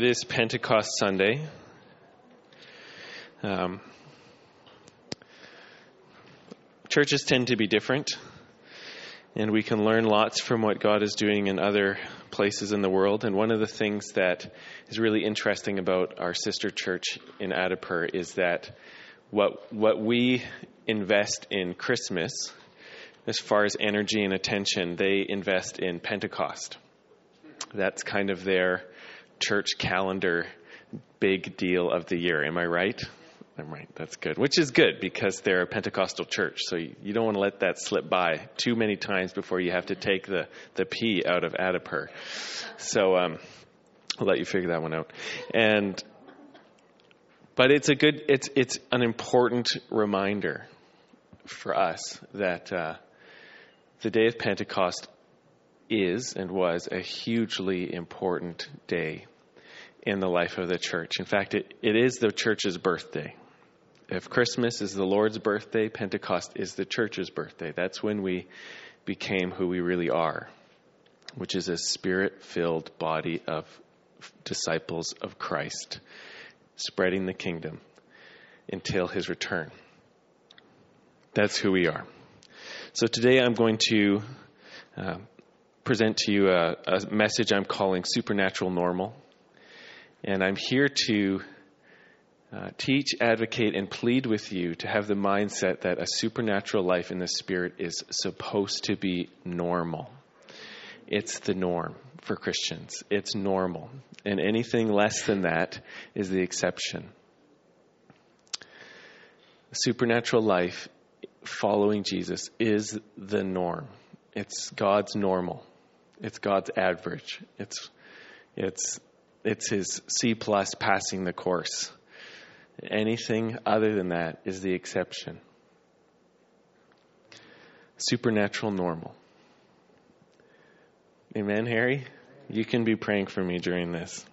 It is Pentecost Sunday. Um, churches tend to be different, and we can learn lots from what God is doing in other places in the world. And one of the things that is really interesting about our sister church in Adipur is that what what we invest in Christmas, as far as energy and attention, they invest in Pentecost. That's kind of their church calendar big deal of the year. Am I right? I'm right. That's good. Which is good because they're a Pentecostal church. So you, don't want to let that slip by too many times before you have to take the, the P out of Adipur. So um, I'll let you figure that one out. And but it's a good it's it's an important reminder for us that uh, the day of Pentecost is and was a hugely important day in the life of the church. In fact, it, it is the church's birthday. If Christmas is the Lord's birthday, Pentecost is the church's birthday. That's when we became who we really are, which is a spirit filled body of disciples of Christ, spreading the kingdom until his return. That's who we are. So today I'm going to uh, present to you a, a message I'm calling Supernatural Normal. And I'm here to uh, teach, advocate, and plead with you to have the mindset that a supernatural life in the Spirit is supposed to be normal. It's the norm for Christians, it's normal. And anything less than that is the exception. Supernatural life following Jesus is the norm. It's God's normal. It's God's average. It's it's it's his C plus passing the course. Anything other than that is the exception. Supernatural normal. Amen, Harry? You can be praying for me during this.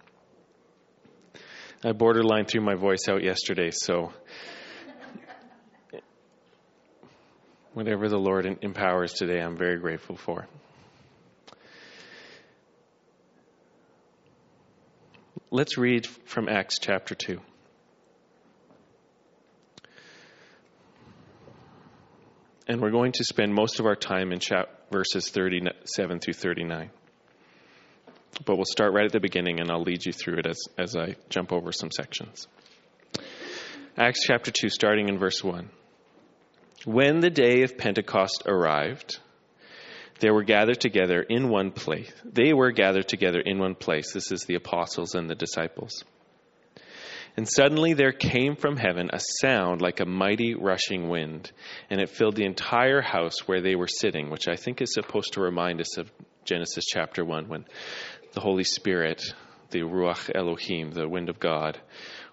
I borderline threw my voice out yesterday, so whatever the Lord empowers today, I'm very grateful for. Let's read from Acts chapter 2. And we're going to spend most of our time in chap- verses 37 through 39. But we'll start right at the beginning and I'll lead you through it as, as I jump over some sections. Acts chapter 2, starting in verse 1. When the day of Pentecost arrived, they were gathered together in one place. They were gathered together in one place. This is the apostles and the disciples. And suddenly there came from heaven a sound like a mighty rushing wind, and it filled the entire house where they were sitting, which I think is supposed to remind us of Genesis chapter 1 when the Holy Spirit, the Ruach Elohim, the wind of God,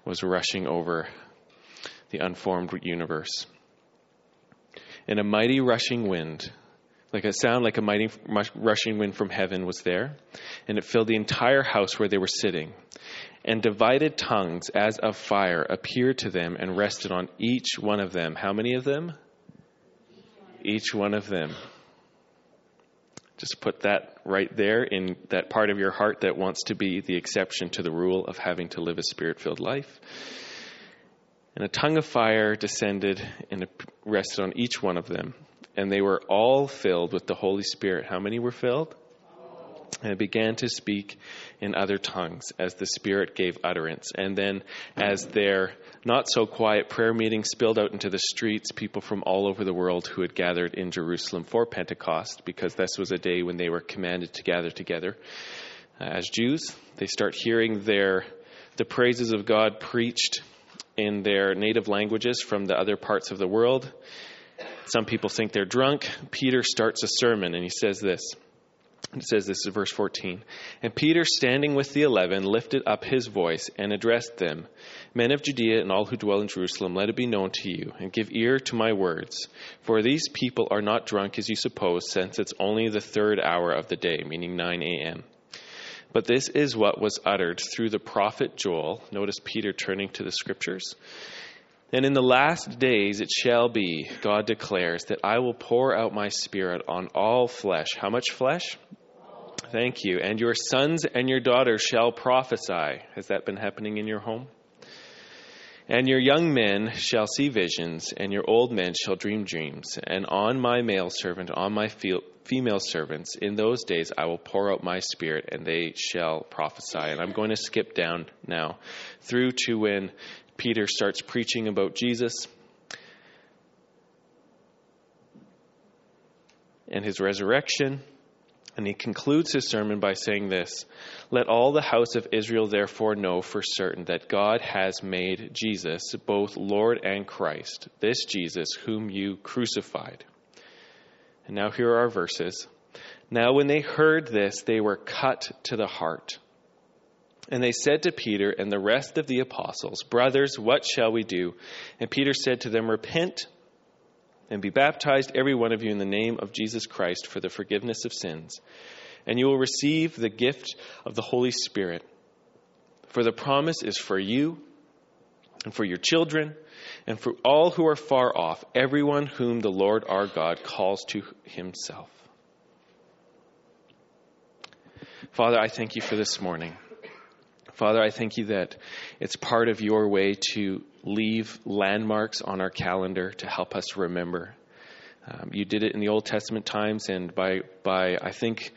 was rushing over the unformed universe. And a mighty rushing wind like a sound like a mighty rushing wind from heaven was there, and it filled the entire house where they were sitting. And divided tongues as of fire appeared to them and rested on each one of them. How many of them? Each one of them. Just put that right there in that part of your heart that wants to be the exception to the rule of having to live a spirit filled life. And a tongue of fire descended and rested on each one of them and they were all filled with the Holy Spirit. How many were filled? And began to speak in other tongues as the Spirit gave utterance. And then, as their not so quiet prayer meeting spilled out into the streets, people from all over the world who had gathered in Jerusalem for Pentecost, because this was a day when they were commanded to gather together uh, as Jews, they start hearing their the praises of God preached in their native languages from the other parts of the world some people think they're drunk. Peter starts a sermon and he says this. It says this in verse 14. And Peter, standing with the eleven, lifted up his voice and addressed them Men of Judea and all who dwell in Jerusalem, let it be known to you, and give ear to my words. For these people are not drunk as you suppose, since it's only the third hour of the day, meaning 9 a.m. But this is what was uttered through the prophet Joel. Notice Peter turning to the scriptures. And in the last days it shall be, God declares, that I will pour out my spirit on all flesh. How much flesh? Thank you. And your sons and your daughters shall prophesy. Has that been happening in your home? And your young men shall see visions, and your old men shall dream dreams. And on my male servant, on my female servants, in those days I will pour out my spirit, and they shall prophesy. And I'm going to skip down now through to when Peter starts preaching about Jesus and his resurrection. And he concludes his sermon by saying this Let all the house of Israel therefore know for certain that God has made Jesus both Lord and Christ, this Jesus whom you crucified. And now here are our verses. Now, when they heard this, they were cut to the heart. And they said to Peter and the rest of the apostles, Brothers, what shall we do? And Peter said to them, Repent and be baptized, every one of you, in the name of Jesus Christ for the forgiveness of sins, and you will receive the gift of the Holy Spirit. For the promise is for you, and for your children, and for all who are far off, everyone whom the Lord our God calls to himself. Father, I thank you for this morning. Father, I thank you that it's part of your way to leave landmarks on our calendar to help us remember. Um, you did it in the Old Testament times, and by, by I think,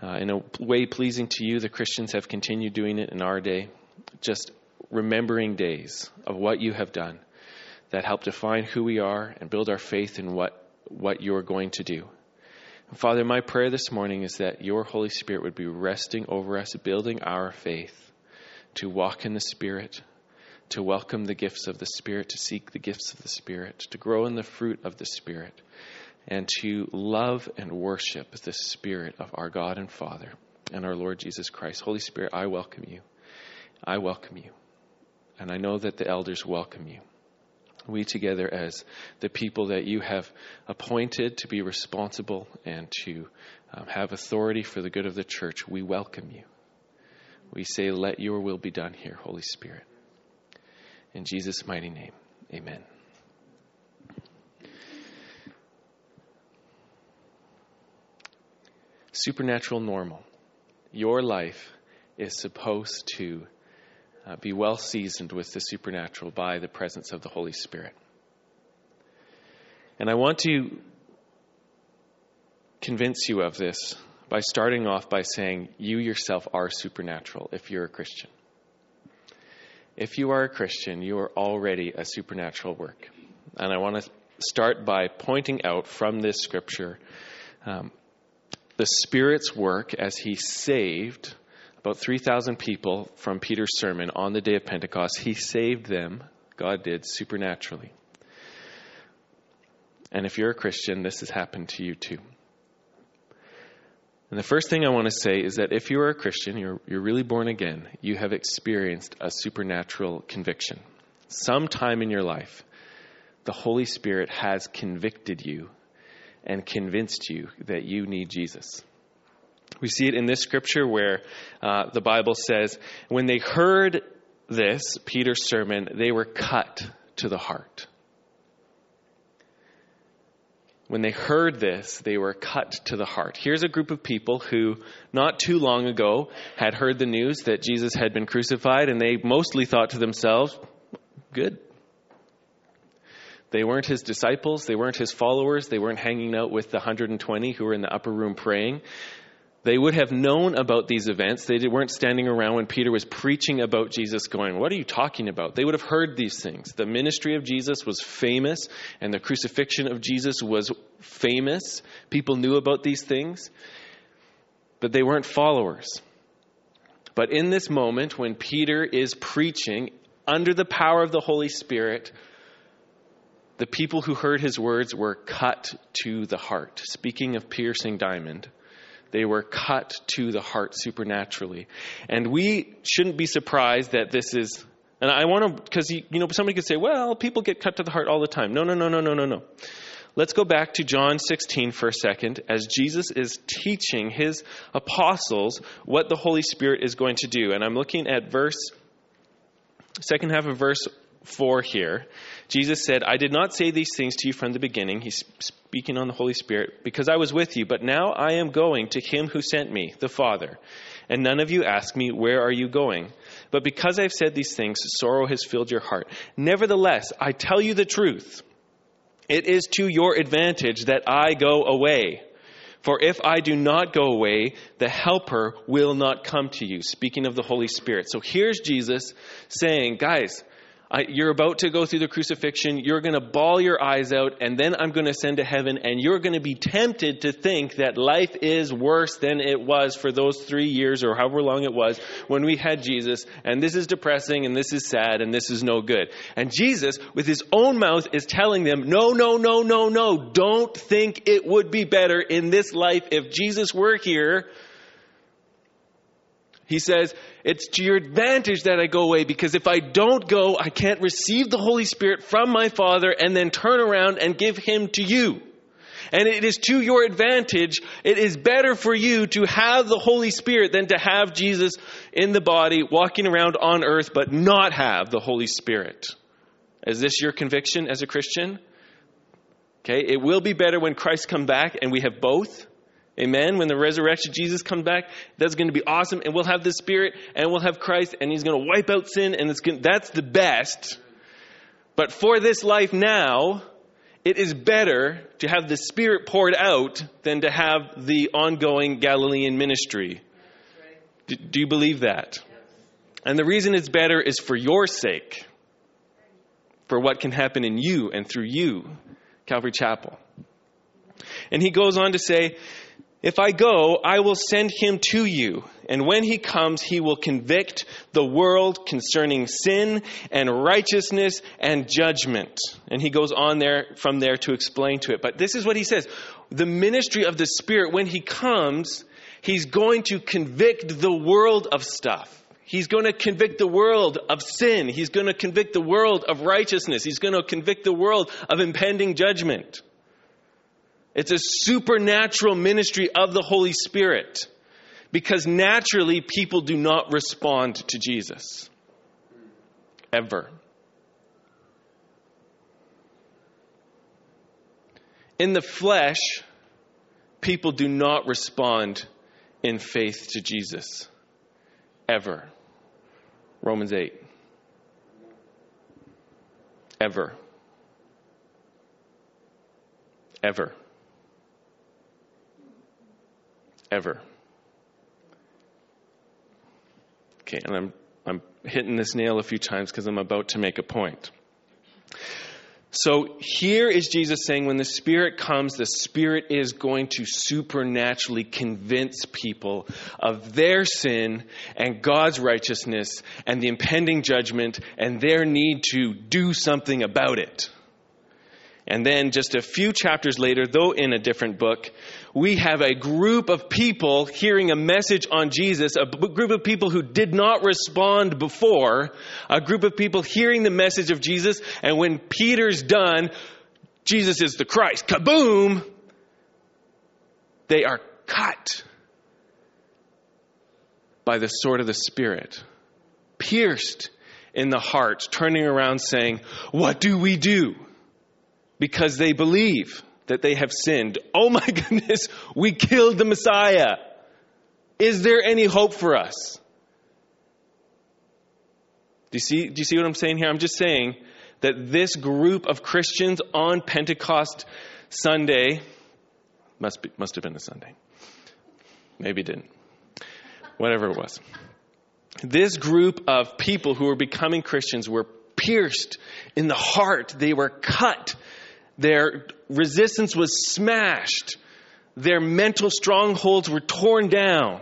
uh, in a way pleasing to you, the Christians have continued doing it in our day. Just remembering days of what you have done that help define who we are and build our faith in what, what you're going to do. Father, my prayer this morning is that your Holy Spirit would be resting over us, building our faith to walk in the Spirit, to welcome the gifts of the Spirit, to seek the gifts of the Spirit, to grow in the fruit of the Spirit, and to love and worship the Spirit of our God and Father and our Lord Jesus Christ. Holy Spirit, I welcome you. I welcome you. And I know that the elders welcome you. We together, as the people that you have appointed to be responsible and to um, have authority for the good of the church, we welcome you. We say, Let your will be done here, Holy Spirit. In Jesus' mighty name, amen. Supernatural normal. Your life is supposed to uh, be well seasoned with the supernatural by the presence of the Holy Spirit. And I want to convince you of this by starting off by saying, You yourself are supernatural if you're a Christian. If you are a Christian, you are already a supernatural work. And I want to start by pointing out from this scripture um, the Spirit's work as He saved about 3,000 people from Peter's sermon on the day of Pentecost. He saved them, God did, supernaturally. And if you're a Christian, this has happened to you too. And the first thing I want to say is that if you are a Christian, you're, you're really born again, you have experienced a supernatural conviction. Sometime in your life, the Holy Spirit has convicted you and convinced you that you need Jesus. We see it in this scripture where uh, the Bible says, when they heard this, Peter's sermon, they were cut to the heart. When they heard this, they were cut to the heart. Here's a group of people who, not too long ago, had heard the news that Jesus had been crucified, and they mostly thought to themselves, good. They weren't his disciples, they weren't his followers, they weren't hanging out with the 120 who were in the upper room praying. They would have known about these events. They weren't standing around when Peter was preaching about Jesus going, What are you talking about? They would have heard these things. The ministry of Jesus was famous, and the crucifixion of Jesus was famous. People knew about these things, but they weren't followers. But in this moment, when Peter is preaching under the power of the Holy Spirit, the people who heard his words were cut to the heart. Speaking of piercing diamond, they were cut to the heart supernaturally. And we shouldn't be surprised that this is, and I want to, because, you, you know, somebody could say, well, people get cut to the heart all the time. No, no, no, no, no, no, no. Let's go back to John 16 for a second as Jesus is teaching his apostles what the Holy Spirit is going to do. And I'm looking at verse, second half of verse 4 here, Jesus said, I did not say these things to you from the beginning. He's speaking on the Holy Spirit, because I was with you, but now I am going to him who sent me, the Father. And none of you ask me, Where are you going? But because I've said these things, sorrow has filled your heart. Nevertheless, I tell you the truth. It is to your advantage that I go away. For if I do not go away, the Helper will not come to you. Speaking of the Holy Spirit. So here's Jesus saying, Guys, I, you're about to go through the crucifixion. You're going to bawl your eyes out, and then I'm going to send to heaven, and you're going to be tempted to think that life is worse than it was for those three years or however long it was when we had Jesus, and this is depressing, and this is sad, and this is no good. And Jesus, with his own mouth, is telling them, No, no, no, no, no. Don't think it would be better in this life if Jesus were here. He says, it's to your advantage that I go away because if I don't go, I can't receive the Holy Spirit from my Father and then turn around and give Him to you. And it is to your advantage. It is better for you to have the Holy Spirit than to have Jesus in the body walking around on earth but not have the Holy Spirit. Is this your conviction as a Christian? Okay, it will be better when Christ comes back and we have both. Amen. When the resurrection Jesus comes back, that's going to be awesome. And we'll have the Spirit and we'll have Christ and He's going to wipe out sin and it's going, that's the best. But for this life now, it is better to have the Spirit poured out than to have the ongoing Galilean ministry. Do, do you believe that? And the reason it's better is for your sake, for what can happen in you and through you, Calvary Chapel. And he goes on to say, if I go, I will send him to you. And when he comes, he will convict the world concerning sin and righteousness and judgment. And he goes on there from there to explain to it. But this is what he says. The ministry of the Spirit, when he comes, he's going to convict the world of stuff. He's going to convict the world of sin. He's going to convict the world of righteousness. He's going to convict the world of impending judgment. It's a supernatural ministry of the Holy Spirit because naturally people do not respond to Jesus. Ever. In the flesh, people do not respond in faith to Jesus. Ever. Romans 8. Ever. Ever. Ever. Okay, and I'm, I'm hitting this nail a few times because I'm about to make a point. So here is Jesus saying when the Spirit comes, the Spirit is going to supernaturally convince people of their sin and God's righteousness and the impending judgment and their need to do something about it. And then just a few chapters later, though in a different book, we have a group of people hearing a message on Jesus, a group of people who did not respond before, a group of people hearing the message of Jesus, and when Peter's done, Jesus is the Christ, kaboom! They are cut by the sword of the Spirit, pierced in the heart, turning around saying, What do we do? Because they believe that they have sinned. Oh my goodness, we killed the Messiah. Is there any hope for us? Do you see, do you see what I'm saying here? I'm just saying that this group of Christians on Pentecost Sunday must, be, must have been a Sunday. Maybe it didn't. Whatever it was. This group of people who were becoming Christians were pierced in the heart. They were cut their resistance was smashed. Their mental strongholds were torn down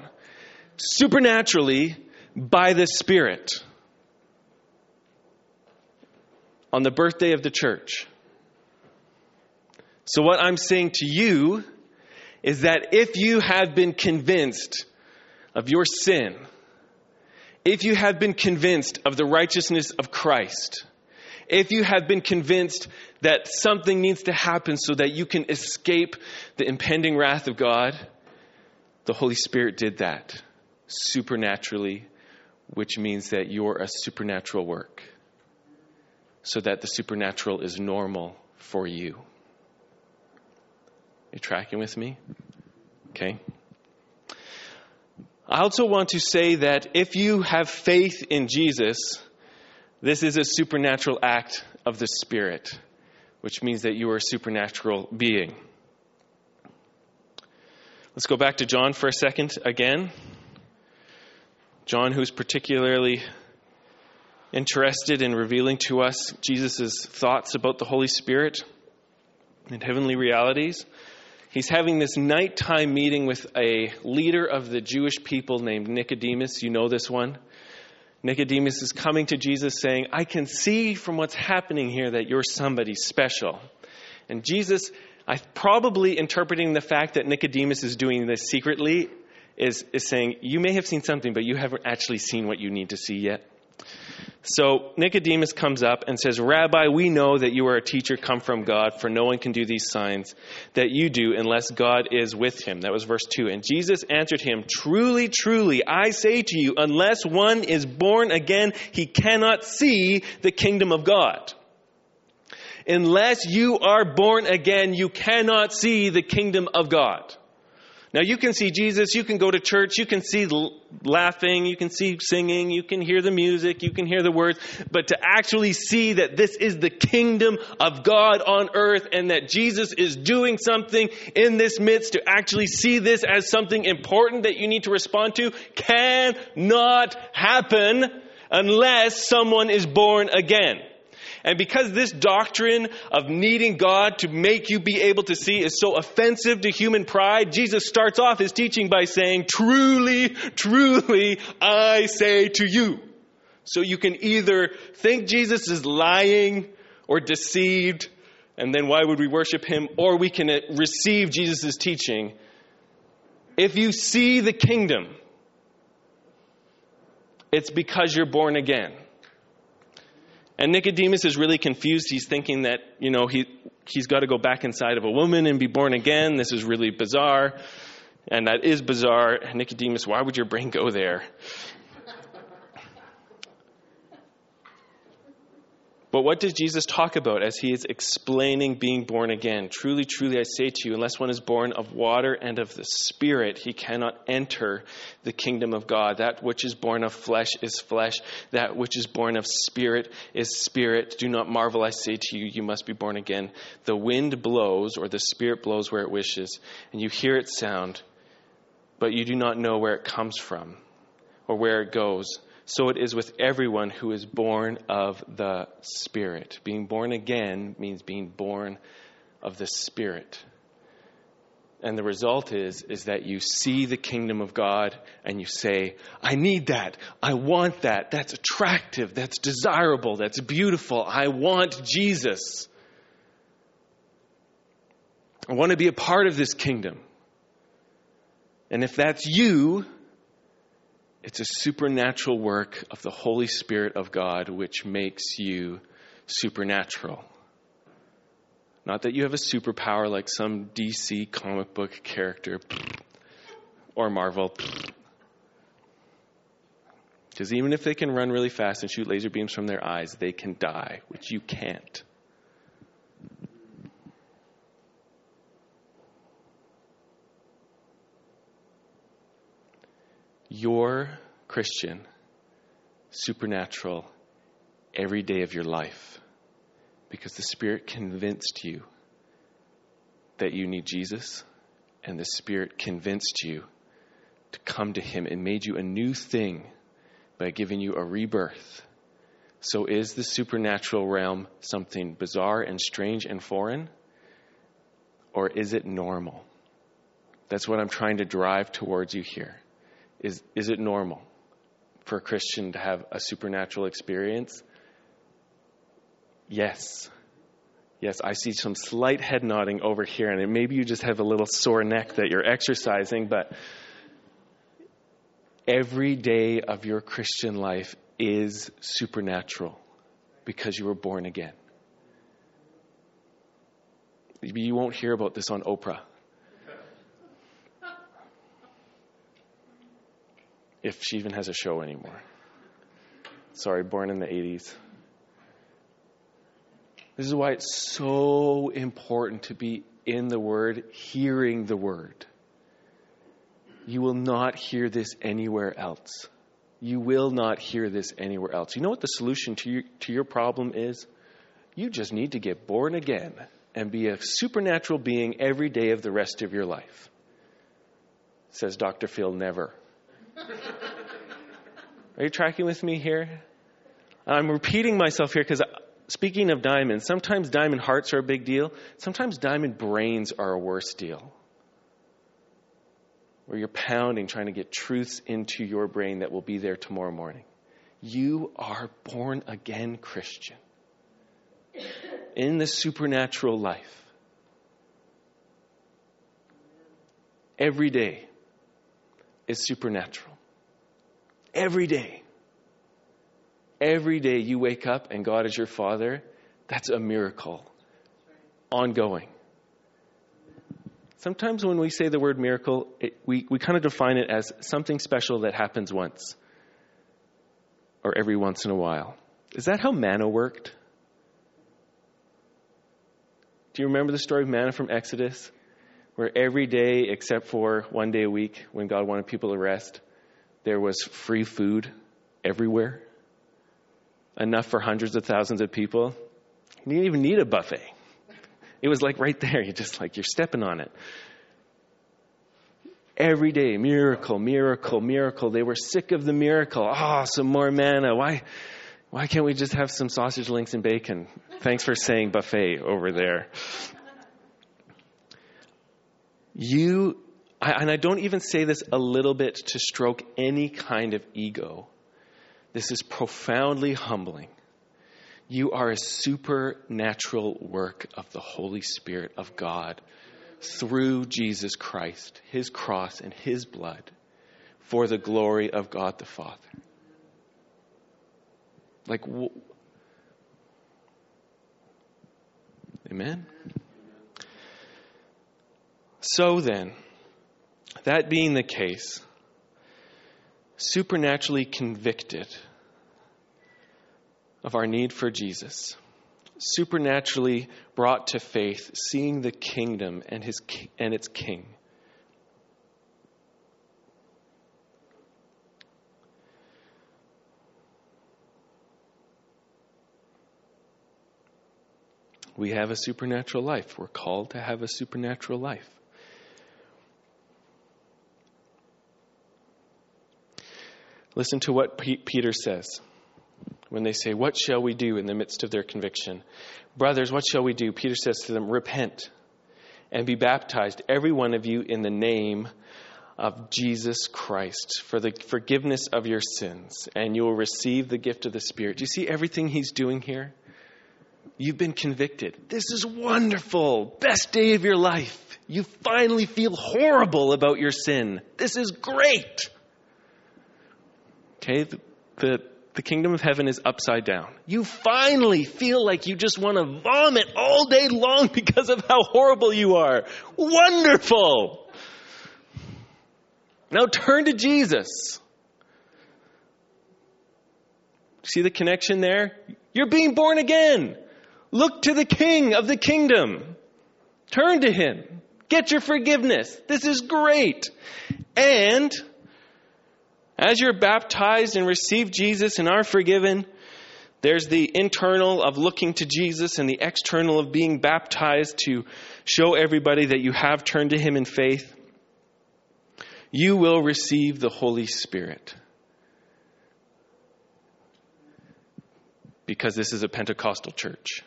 supernaturally by the Spirit on the birthday of the church. So, what I'm saying to you is that if you have been convinced of your sin, if you have been convinced of the righteousness of Christ, if you have been convinced that something needs to happen so that you can escape the impending wrath of God, the Holy Spirit did that supernaturally, which means that you're a supernatural work. so that the supernatural is normal for you. You tracking with me? Okay. I also want to say that if you have faith in Jesus, this is a supernatural act of the Spirit, which means that you are a supernatural being. Let's go back to John for a second again. John, who's particularly interested in revealing to us Jesus' thoughts about the Holy Spirit and heavenly realities. He's having this nighttime meeting with a leader of the Jewish people named Nicodemus. You know this one. Nicodemus is coming to Jesus saying, I can see from what's happening here that you're somebody special. And Jesus, I probably interpreting the fact that Nicodemus is doing this secretly, is, is saying, You may have seen something, but you haven't actually seen what you need to see yet. So Nicodemus comes up and says, Rabbi, we know that you are a teacher come from God, for no one can do these signs that you do unless God is with him. That was verse 2. And Jesus answered him, Truly, truly, I say to you, unless one is born again, he cannot see the kingdom of God. Unless you are born again, you cannot see the kingdom of God. Now you can see Jesus, you can go to church, you can see laughing, you can see singing, you can hear the music, you can hear the words, but to actually see that this is the kingdom of God on earth and that Jesus is doing something in this midst, to actually see this as something important that you need to respond to, cannot happen unless someone is born again. And because this doctrine of needing God to make you be able to see is so offensive to human pride, Jesus starts off his teaching by saying, Truly, truly, I say to you. So you can either think Jesus is lying or deceived, and then why would we worship him? Or we can uh, receive Jesus' teaching. If you see the kingdom, it's because you're born again. And Nicodemus is really confused. He's thinking that, you know, he, he's got to go back inside of a woman and be born again. This is really bizarre. And that is bizarre. Nicodemus, why would your brain go there? But what does Jesus talk about as he is explaining being born again? Truly, truly, I say to you, unless one is born of water and of the Spirit, he cannot enter the kingdom of God. That which is born of flesh is flesh, that which is born of spirit is spirit. Do not marvel, I say to you, you must be born again. The wind blows, or the Spirit blows where it wishes, and you hear its sound, but you do not know where it comes from or where it goes so it is with everyone who is born of the Spirit. Being born again means being born of the Spirit. And the result is, is that you see the kingdom of God and you say, I need that. I want that. That's attractive. That's desirable. That's beautiful. I want Jesus. I want to be a part of this kingdom. And if that's you, it's a supernatural work of the Holy Spirit of God which makes you supernatural. Not that you have a superpower like some DC comic book character or Marvel. Because even if they can run really fast and shoot laser beams from their eyes, they can die, which you can't. Your Christian, supernatural, every day of your life because the Spirit convinced you that you need Jesus, and the Spirit convinced you to come to Him and made you a new thing by giving you a rebirth. So, is the supernatural realm something bizarre and strange and foreign? Or is it normal? That's what I'm trying to drive towards you here. Is, is it normal for a Christian to have a supernatural experience? Yes. Yes, I see some slight head nodding over here, and maybe you just have a little sore neck that you're exercising, but every day of your Christian life is supernatural because you were born again. You won't hear about this on Oprah. If she even has a show anymore. Sorry, born in the 80s. This is why it's so important to be in the Word, hearing the Word. You will not hear this anywhere else. You will not hear this anywhere else. You know what the solution to your, to your problem is? You just need to get born again and be a supernatural being every day of the rest of your life. Says Dr. Phil, never. Are you tracking with me here? I'm repeating myself here because uh, speaking of diamonds, sometimes diamond hearts are a big deal. Sometimes diamond brains are a worse deal. Where you're pounding, trying to get truths into your brain that will be there tomorrow morning. You are born again Christian in the supernatural life. Every day is supernatural. Every day. Every day you wake up and God is your Father, that's a miracle. Ongoing. Sometimes when we say the word miracle, it, we, we kind of define it as something special that happens once or every once in a while. Is that how manna worked? Do you remember the story of manna from Exodus? Where every day, except for one day a week, when God wanted people to rest, there was free food everywhere enough for hundreds of thousands of people. You didn't even need a buffet. It was like right there. You just like you're stepping on it. Every day, miracle, miracle, miracle. They were sick of the miracle. Ah, oh, some more manna. Why, why can't we just have some sausage links and bacon? Thanks for saying buffet over there. You, and I don't even say this a little bit to stroke any kind of ego. This is profoundly humbling. You are a supernatural work of the Holy Spirit of God through Jesus Christ, His cross, and His blood for the glory of God the Father. Like, w- Amen? So then, that being the case, supernaturally convicted of our need for Jesus, supernaturally brought to faith, seeing the kingdom and, his, and its king. We have a supernatural life. We're called to have a supernatural life. Listen to what Peter says when they say, What shall we do in the midst of their conviction? Brothers, what shall we do? Peter says to them, Repent and be baptized, every one of you, in the name of Jesus Christ for the forgiveness of your sins, and you will receive the gift of the Spirit. Do you see everything he's doing here? You've been convicted. This is wonderful. Best day of your life. You finally feel horrible about your sin. This is great. Okay, the, the, the kingdom of heaven is upside down. You finally feel like you just want to vomit all day long because of how horrible you are. Wonderful! Now turn to Jesus. See the connection there? You're being born again. Look to the king of the kingdom. Turn to him. Get your forgiveness. This is great. And as you're baptized and receive Jesus and are forgiven, there's the internal of looking to Jesus and the external of being baptized to show everybody that you have turned to Him in faith. You will receive the Holy Spirit. Because this is a Pentecostal church.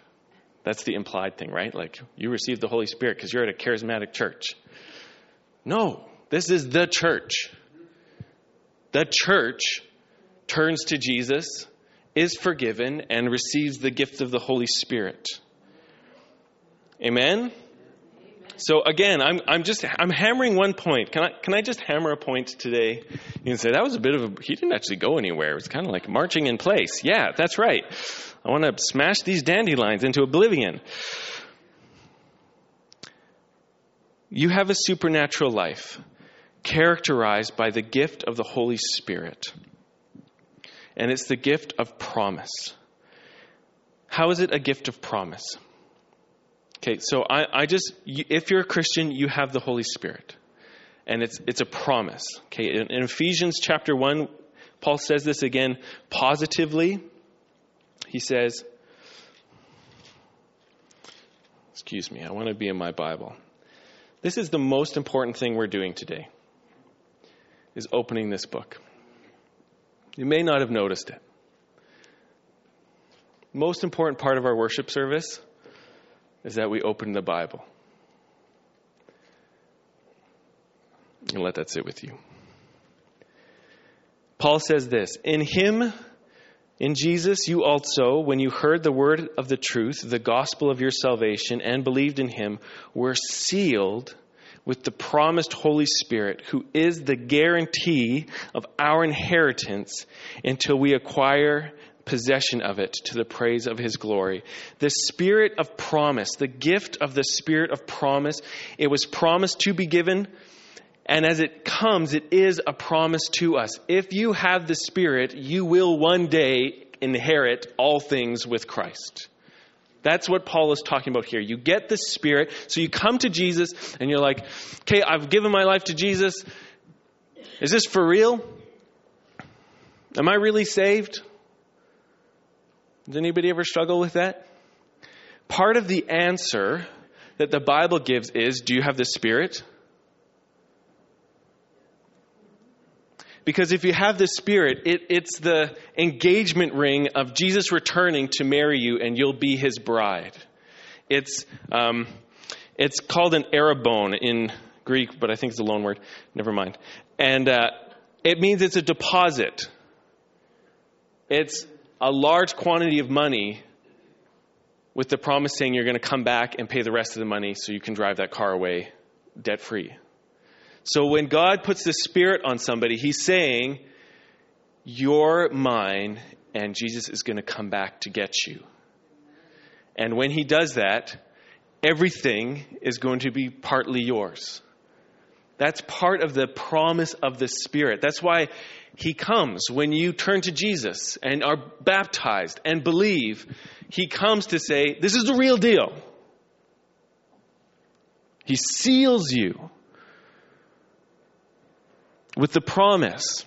That's the implied thing, right? Like, you receive the Holy Spirit because you're at a charismatic church. No, this is the church the church turns to Jesus, is forgiven, and receives the gift of the Holy Spirit. Amen? So again, I'm, I'm just I'm hammering one point. Can I can I just hammer a point today? You can say that was a bit of a he didn't actually go anywhere. It was kind of like marching in place. Yeah, that's right. I want to smash these dandelions into oblivion. You have a supernatural life characterized by the gift of the Holy Spirit. And it's the gift of promise. How is it a gift of promise? Okay, so I, I just, if you're a Christian, you have the Holy Spirit. And it's, it's a promise. Okay, in, in Ephesians chapter 1, Paul says this again positively. He says, Excuse me, I want to be in my Bible. This is the most important thing we're doing today. Is opening this book. You may not have noticed it. Most important part of our worship service is that we open the Bible. And let that sit with you. Paul says this In him, in Jesus, you also, when you heard the word of the truth, the gospel of your salvation, and believed in him, were sealed with the promised Holy Spirit, who is the guarantee of our inheritance until we acquire possession of it to the praise of his glory. The spirit of promise, the gift of the spirit of promise, it was promised to be given and as it comes, it is a promise to us. If you have the Spirit, you will one day inherit all things with Christ. That's what Paul is talking about here. You get the Spirit, so you come to Jesus and you're like, okay, I've given my life to Jesus. Is this for real? Am I really saved? Does anybody ever struggle with that? Part of the answer that the Bible gives is do you have the Spirit? Because if you have the Spirit, it, it's the engagement ring of Jesus returning to marry you, and you'll be his bride. It's, um, it's called an arrabon in Greek, but I think it's a loan word. Never mind. And uh, it means it's a deposit. It's a large quantity of money with the promise saying you're going to come back and pay the rest of the money so you can drive that car away debt free. So when God puts the Spirit on somebody, He's saying, You're mine, and Jesus is going to come back to get you. And when He does that, everything is going to be partly yours. That's part of the promise of the Spirit. That's why He comes when you turn to Jesus and are baptized and believe. He comes to say, This is the real deal. He seals you with the promise.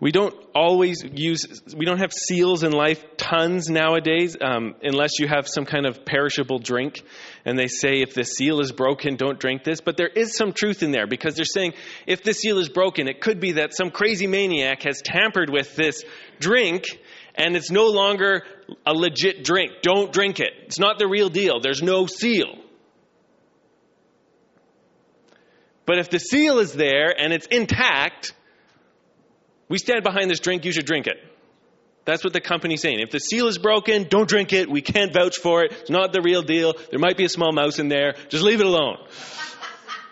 We don't always use, we don't have seals in life tons nowadays, um, unless you have some kind of perishable drink. And they say if the seal is broken, don't drink this. But there is some truth in there because they're saying if the seal is broken, it could be that some crazy maniac has tampered with this drink and it's no longer a legit drink. Don't drink it. It's not the real deal. There's no seal. But if the seal is there and it's intact, we stand behind this drink, you should drink it. That's what the company's saying. If the seal is broken, don't drink it. We can't vouch for it. It's not the real deal. There might be a small mouse in there. Just leave it alone.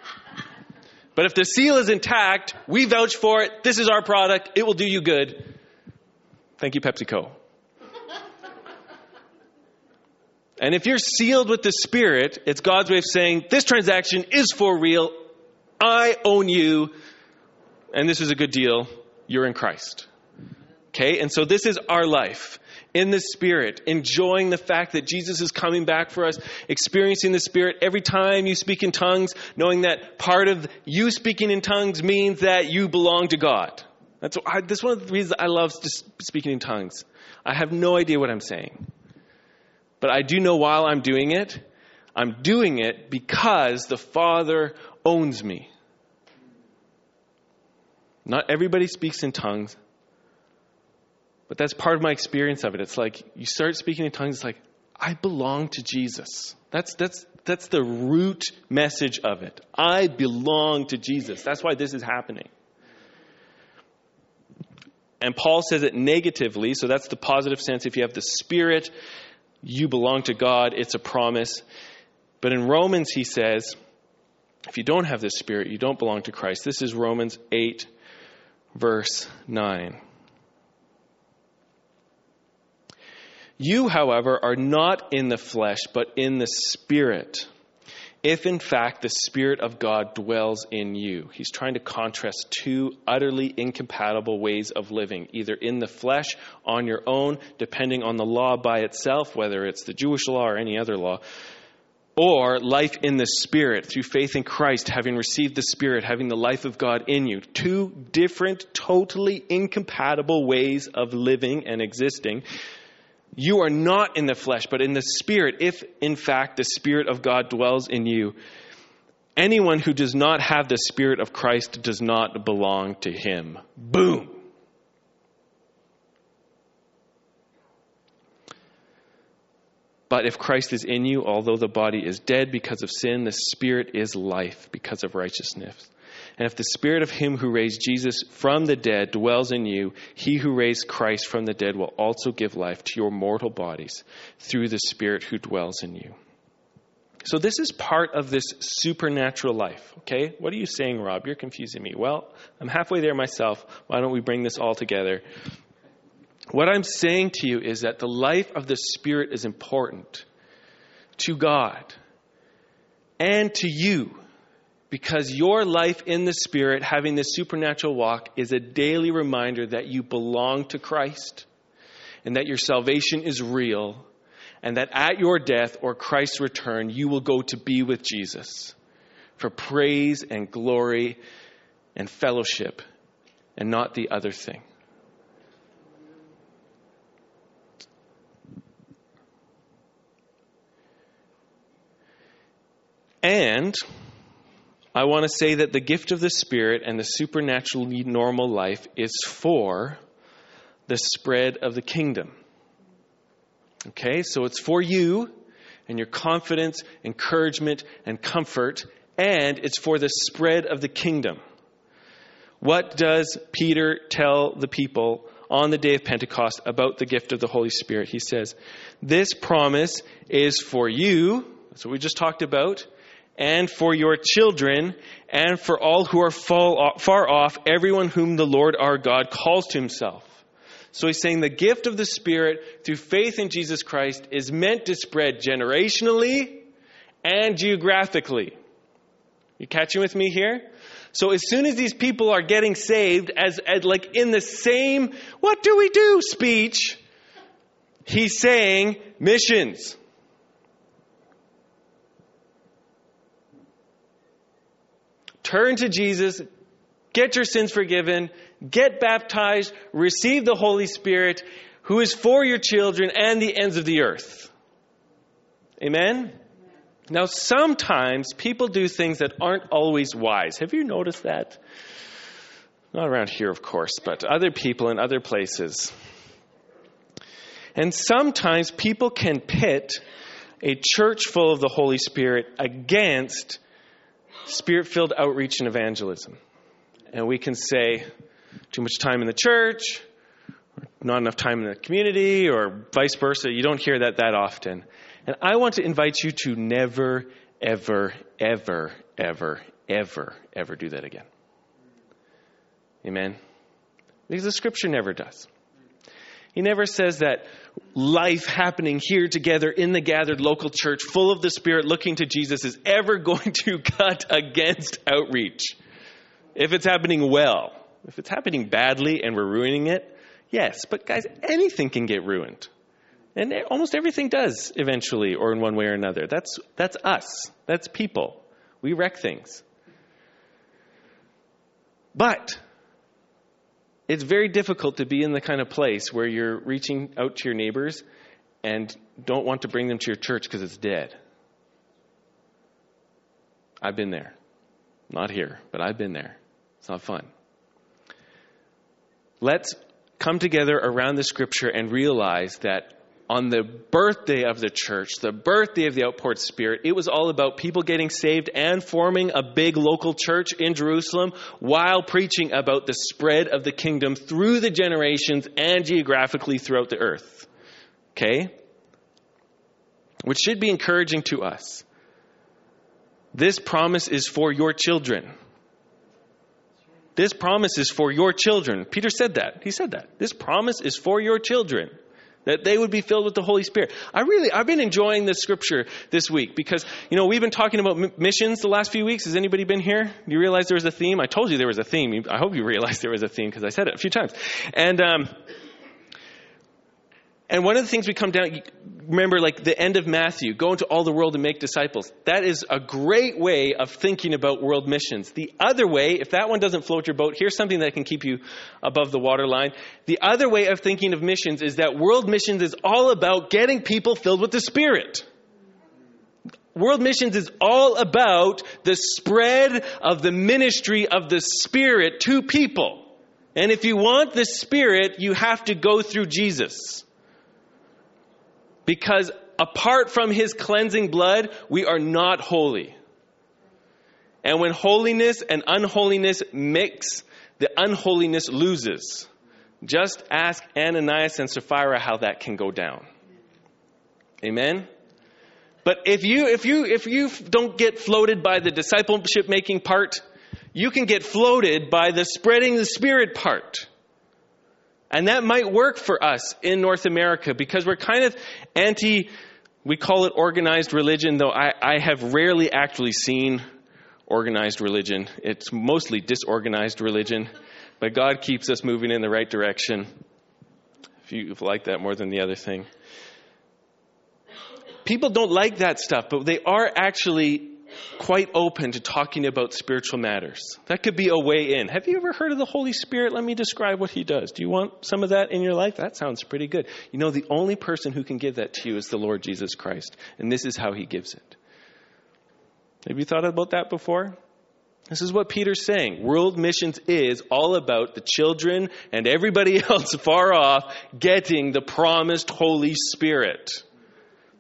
but if the seal is intact, we vouch for it. This is our product. It will do you good. Thank you, PepsiCo. and if you're sealed with the Spirit, it's God's way of saying, this transaction is for real. I own you, and this is a good deal. You're in Christ. Okay? And so this is our life in the Spirit, enjoying the fact that Jesus is coming back for us, experiencing the Spirit every time you speak in tongues, knowing that part of you speaking in tongues means that you belong to God. That's, I, one of the reasons I love just speaking in tongues. I have no idea what I'm saying. But I do know while I'm doing it, I'm doing it because the Father owns me. Not everybody speaks in tongues, but that's part of my experience of it. It's like you start speaking in tongues, it's like, I belong to Jesus. That's, that's, that's the root message of it. I belong to Jesus. That's why this is happening. And Paul says it negatively, so that's the positive sense. If you have the Spirit, you belong to God, it's a promise. But in Romans, he says, if you don't have the Spirit, you don't belong to Christ. This is Romans 8, verse 9. You, however, are not in the flesh, but in the Spirit. if in fact the Spirit of God dwells in you. He's trying to contrast two utterly incompatible ways of living, either in the flesh, on your own, depending on the law by itself, whether it's the Jewish law or any other law, or life in the Spirit through faith in Christ, having received the Spirit, having the life of God in you. Two different, totally incompatible ways of living and existing. You are not in the flesh, but in the Spirit, if in fact the Spirit of God dwells in you. Anyone who does not have the Spirit of Christ does not belong to him. Boom. But if Christ is in you, although the body is dead because of sin, the Spirit is life because of righteousness. And if the Spirit of Him who raised Jesus from the dead dwells in you, He who raised Christ from the dead will also give life to your mortal bodies through the Spirit who dwells in you. So, this is part of this supernatural life, okay? What are you saying, Rob? You're confusing me. Well, I'm halfway there myself. Why don't we bring this all together? What I'm saying to you is that the life of the Spirit is important to God and to you because your life in the Spirit, having this supernatural walk, is a daily reminder that you belong to Christ and that your salvation is real and that at your death or Christ's return, you will go to be with Jesus for praise and glory and fellowship and not the other thing. And I want to say that the gift of the Spirit and the supernaturally normal life is for the spread of the kingdom. Okay, so it's for you and your confidence, encouragement, and comfort, and it's for the spread of the kingdom. What does Peter tell the people on the day of Pentecost about the gift of the Holy Spirit? He says, This promise is for you, that's what we just talked about, and for your children, and for all who are uh, far off, everyone whom the Lord our God calls to himself. So he's saying the gift of the Spirit through faith in Jesus Christ is meant to spread generationally and geographically. You catching with me here? So as soon as these people are getting saved, as, as like in the same "What do we do?" speech, he's saying missions. Turn to Jesus, get your sins forgiven, get baptized, receive the Holy Spirit, who is for your children and the ends of the earth. Amen? Now, sometimes people do things that aren't always wise. Have you noticed that? Not around here, of course, but other people in other places. And sometimes people can pit a church full of the Holy Spirit against spirit filled outreach and evangelism. And we can say, too much time in the church, not enough time in the community, or vice versa. You don't hear that that often. And I want to invite you to never, ever, ever, ever, ever, ever do that again. Amen? Because the scripture never does. He never says that life happening here together in the gathered local church, full of the Spirit, looking to Jesus, is ever going to cut against outreach. If it's happening well, if it's happening badly and we're ruining it, yes. But guys, anything can get ruined. And almost everything does eventually, or in one way or another. That's, that's us. That's people. We wreck things. But it's very difficult to be in the kind of place where you're reaching out to your neighbors and don't want to bring them to your church because it's dead. I've been there. Not here, but I've been there. It's not fun. Let's come together around the scripture and realize that on the birthday of the church, the birthday of the outpoured spirit, it was all about people getting saved and forming a big local church in Jerusalem while preaching about the spread of the kingdom through the generations and geographically throughout the earth. Okay? Which should be encouraging to us. This promise is for your children. This promise is for your children. Peter said that. He said that. This promise is for your children. That they would be filled with the Holy Spirit. I really, I've been enjoying this scripture this week because, you know, we've been talking about m- missions the last few weeks. Has anybody been here? Do you realize there was a theme? I told you there was a theme. I hope you realized there was a theme because I said it a few times. And, um, and one of the things we come down, remember like the end of Matthew, go into all the world and make disciples. That is a great way of thinking about world missions. The other way, if that one doesn't float your boat, here's something that can keep you above the waterline. The other way of thinking of missions is that world missions is all about getting people filled with the Spirit. World missions is all about the spread of the ministry of the Spirit to people. And if you want the Spirit, you have to go through Jesus. Because apart from his cleansing blood, we are not holy. And when holiness and unholiness mix, the unholiness loses. Just ask Ananias and Sapphira how that can go down. Amen? But if you, if you, if you don't get floated by the discipleship making part, you can get floated by the spreading the spirit part. And that might work for us in North America because we're kind of anti, we call it organized religion, though I, I have rarely actually seen organized religion. It's mostly disorganized religion, but God keeps us moving in the right direction. If you like that more than the other thing. People don't like that stuff, but they are actually quite open to talking about spiritual matters. That could be a way in. Have you ever heard of the Holy Spirit? Let me describe what He does. Do you want some of that in your life? That sounds pretty good. You know, the only person who can give that to you is the Lord Jesus Christ, and this is how He gives it. Have you thought about that before? This is what Peter's saying. World missions is all about the children and everybody else far off getting the promised Holy Spirit.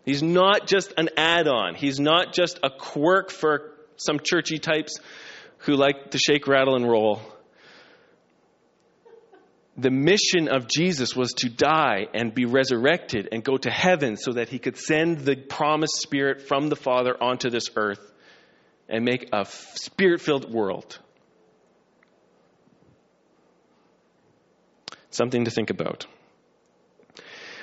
He's not just an add on, he's not just a quirk for some churchy types who like to shake, rattle, and roll. The mission of Jesus was to die and be resurrected and go to heaven so that he could send the promised Spirit from the Father onto this earth and make a spirit filled world. Something to think about.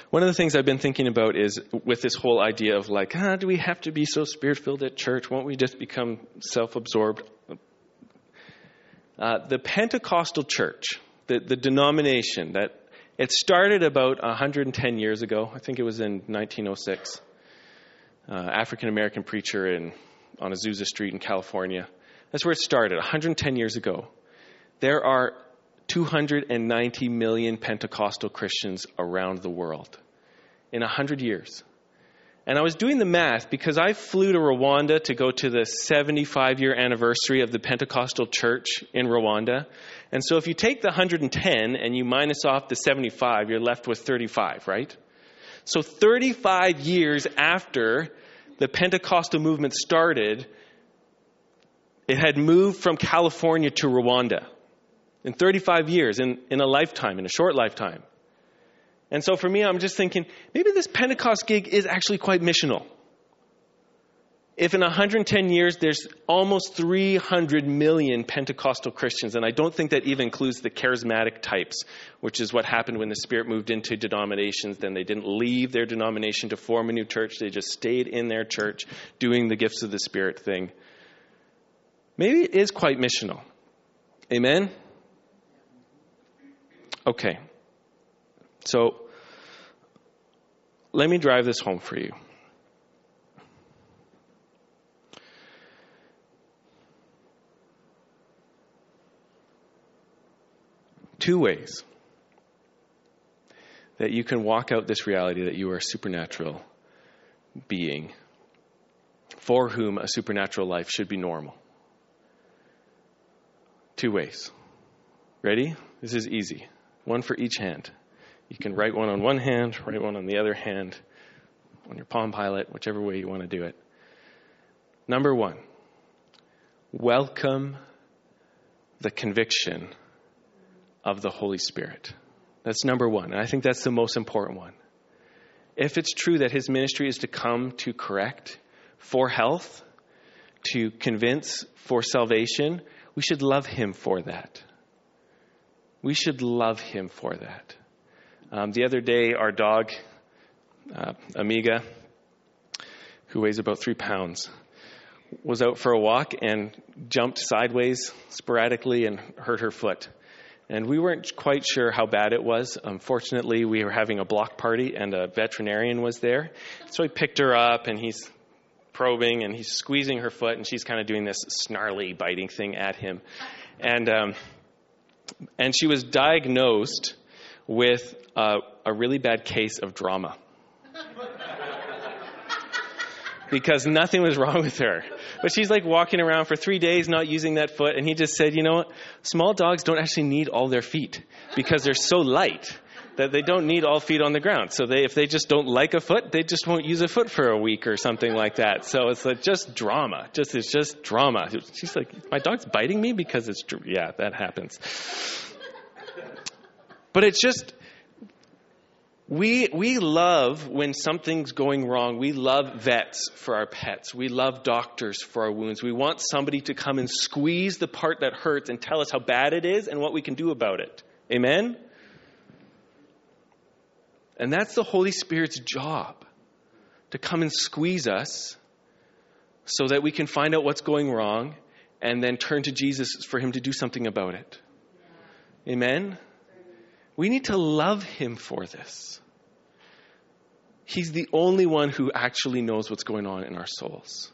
One of the things I've been thinking about is with this whole idea of like, ah, do we have to be so spirit filled at church? Won't we just become self absorbed? Uh, the Pentecostal church, the, the denomination that it started about 110 years ago. I think it was in 1906. Uh, African American preacher in, on Azusa Street in California. That's where it started, 110 years ago. There are 290 million Pentecostal Christians around the world in 100 years. And I was doing the math because I flew to Rwanda to go to the 75 year anniversary of the Pentecostal church in Rwanda. And so if you take the 110 and you minus off the 75, you're left with 35, right? So 35 years after the Pentecostal movement started, it had moved from California to Rwanda in 35 years, in, in a lifetime, in a short lifetime. And so for me, I'm just thinking maybe this Pentecost gig is actually quite missional. If in 110 years there's almost 300 million Pentecostal Christians, and I don't think that even includes the charismatic types, which is what happened when the Spirit moved into denominations. Then they didn't leave their denomination to form a new church, they just stayed in their church doing the gifts of the Spirit thing. Maybe it is quite missional. Amen? Okay. So, let me drive this home for you. Two ways that you can walk out this reality that you are a supernatural being for whom a supernatural life should be normal. Two ways. Ready? This is easy. One for each hand. You can write one on one hand, write one on the other hand, on your Palm Pilot, whichever way you want to do it. Number one, welcome the conviction of the Holy Spirit. That's number one. And I think that's the most important one. If it's true that his ministry is to come to correct for health, to convince for salvation, we should love him for that. We should love him for that. Um, the other day, our dog, uh, Amiga, who weighs about three pounds, was out for a walk and jumped sideways sporadically and hurt her foot. And we weren't quite sure how bad it was. Unfortunately, we were having a block party and a veterinarian was there. So he picked her up and he's probing and he's squeezing her foot and she's kind of doing this snarly biting thing at him. And, um, and she was diagnosed with a really bad case of drama. because nothing was wrong with her. But she's like walking around for three days not using that foot, and he just said, you know what? Small dogs don't actually need all their feet because they're so light that they don't need all feet on the ground. So they, if they just don't like a foot, they just won't use a foot for a week or something like that. So it's like just drama. Just it's just drama. She's like, my dog's biting me because it's yeah, that happens. But it's just we, we love when something's going wrong. We love vets for our pets. We love doctors for our wounds. We want somebody to come and squeeze the part that hurts and tell us how bad it is and what we can do about it. Amen? And that's the Holy Spirit's job to come and squeeze us so that we can find out what's going wrong and then turn to Jesus for Him to do something about it. Amen? We need to love him for this. He's the only one who actually knows what's going on in our souls.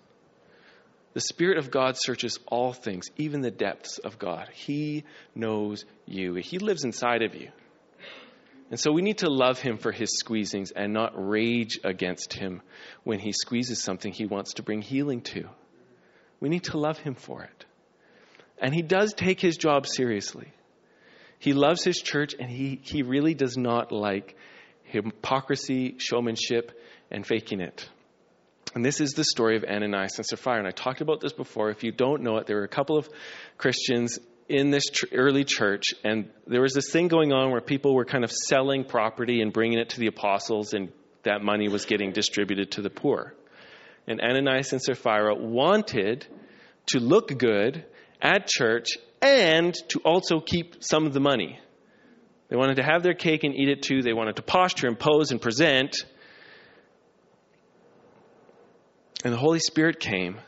The Spirit of God searches all things, even the depths of God. He knows you, He lives inside of you. And so we need to love Him for His squeezings and not rage against Him when He squeezes something He wants to bring healing to. We need to love Him for it. And He does take His job seriously. He loves his church and he, he really does not like hypocrisy, showmanship, and faking it. And this is the story of Ananias and Sapphira. And I talked about this before. If you don't know it, there were a couple of Christians in this ch- early church, and there was this thing going on where people were kind of selling property and bringing it to the apostles, and that money was getting distributed to the poor. And Ananias and Sapphira wanted to look good at church and to also keep some of the money. They wanted to have their cake and eat it too. They wanted to posture and pose and present. And the Holy Spirit came,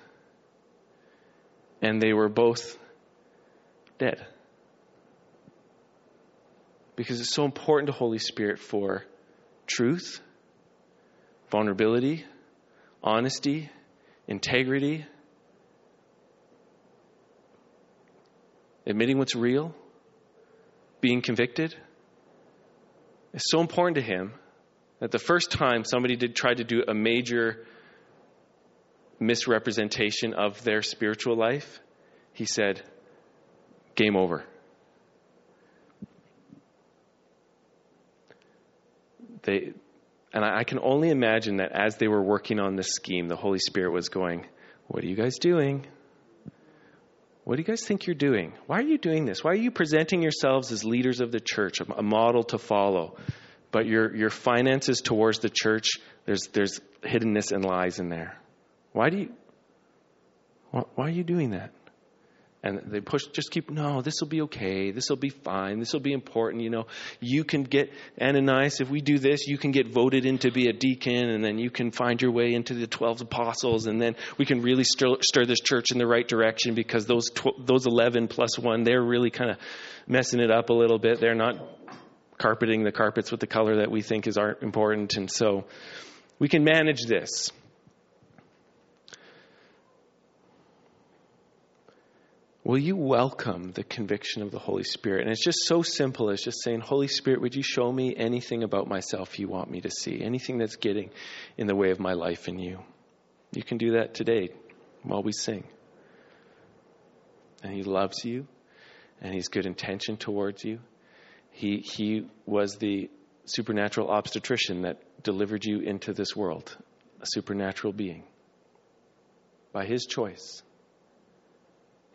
and they were both dead. Because it's so important to Holy Spirit for truth, vulnerability, honesty, integrity, admitting what's real, being convicted. It's so important to him that the first time somebody did try to do a major misrepresentation of their spiritual life, he said, Game over. They, and I, I can only imagine that as they were working on this scheme, the Holy Spirit was going, What are you guys doing? What do you guys think you're doing? Why are you doing this? Why are you presenting yourselves as leaders of the church, a model to follow? But your, your finances towards the church, there's, there's hiddenness and lies in there. Why do you, why, why are you doing that? And they push just keep no this will be okay this will be fine this will be important you know. You can get ananias if we do this you can get voted in to be a deacon and then you can find your way into the 12 apostles and then we can really stir, stir this church in the right direction because those tw- those 11 plus 1 they're really kind of messing it up a little bit. They're not carpeting the carpets with the color that we think is important. And so we can manage this will you welcome the conviction of the Holy Spirit? And it's just so simple. It's just saying, Holy Spirit, would you show me anything about myself you want me to see? Anything that's getting in the way of my life in you? You can do that today while we sing. And He loves you, and He's good intention towards you. He, he was the supernatural obstetrician that delivered you into this world, a supernatural being, by His choice.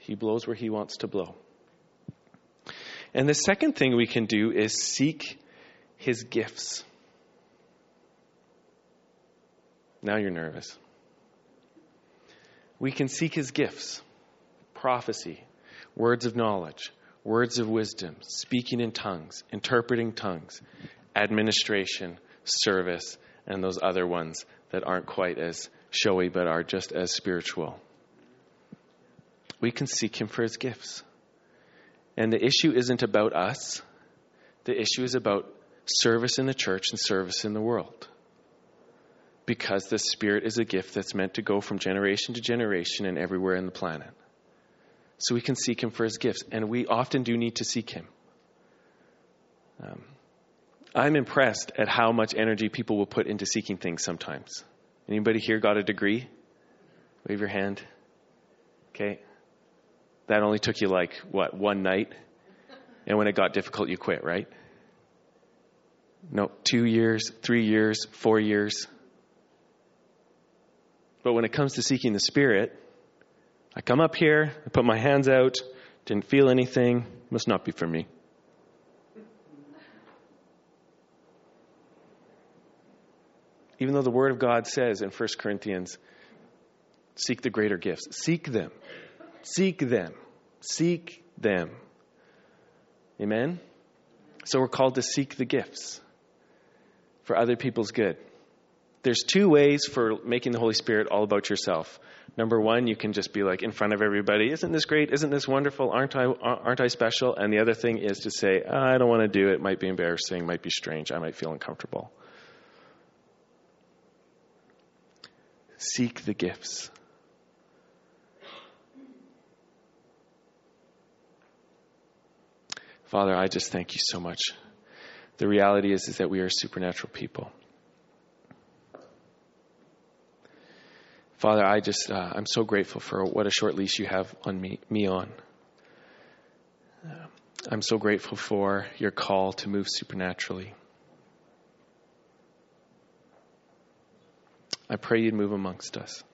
He blows where he wants to blow. And the second thing we can do is seek his gifts. Now you're nervous. We can seek his gifts prophecy, words of knowledge, words of wisdom, speaking in tongues, interpreting tongues, administration, service, and those other ones that aren't quite as showy but are just as spiritual. We can seek Him for His gifts. And the issue isn't about us, the issue is about service in the church and service in the world. Because the Spirit is a gift that's meant to go from generation to generation and everywhere in the planet. So we can seek Him for His gifts, and we often do need to seek Him. Um, I'm impressed at how much energy people will put into seeking things sometimes. Anybody here got a degree? Wave your hand. Okay. That only took you like, what, one night? And when it got difficult, you quit, right? No, two years, three years, four years. But when it comes to seeking the Spirit, I come up here, I put my hands out, didn't feel anything, must not be for me. Even though the Word of God says in 1 Corinthians, seek the greater gifts. Seek them. Seek them. Seek them. Amen? So we're called to seek the gifts for other people's good. There's two ways for making the Holy Spirit all about yourself. Number one, you can just be like in front of everybody, "Isn't this great? Isn't this wonderful? Aren't I aren't I special?" And the other thing is to say, "I don't want to do it. Might be embarrassing. Might be strange. I might feel uncomfortable." Seek the gifts. Father, I just thank you so much. The reality is, is that we are supernatural people. Father, I just, uh, I'm so grateful for what a short leash you have on me, me on. Uh, I'm so grateful for your call to move supernaturally. I pray you'd move amongst us.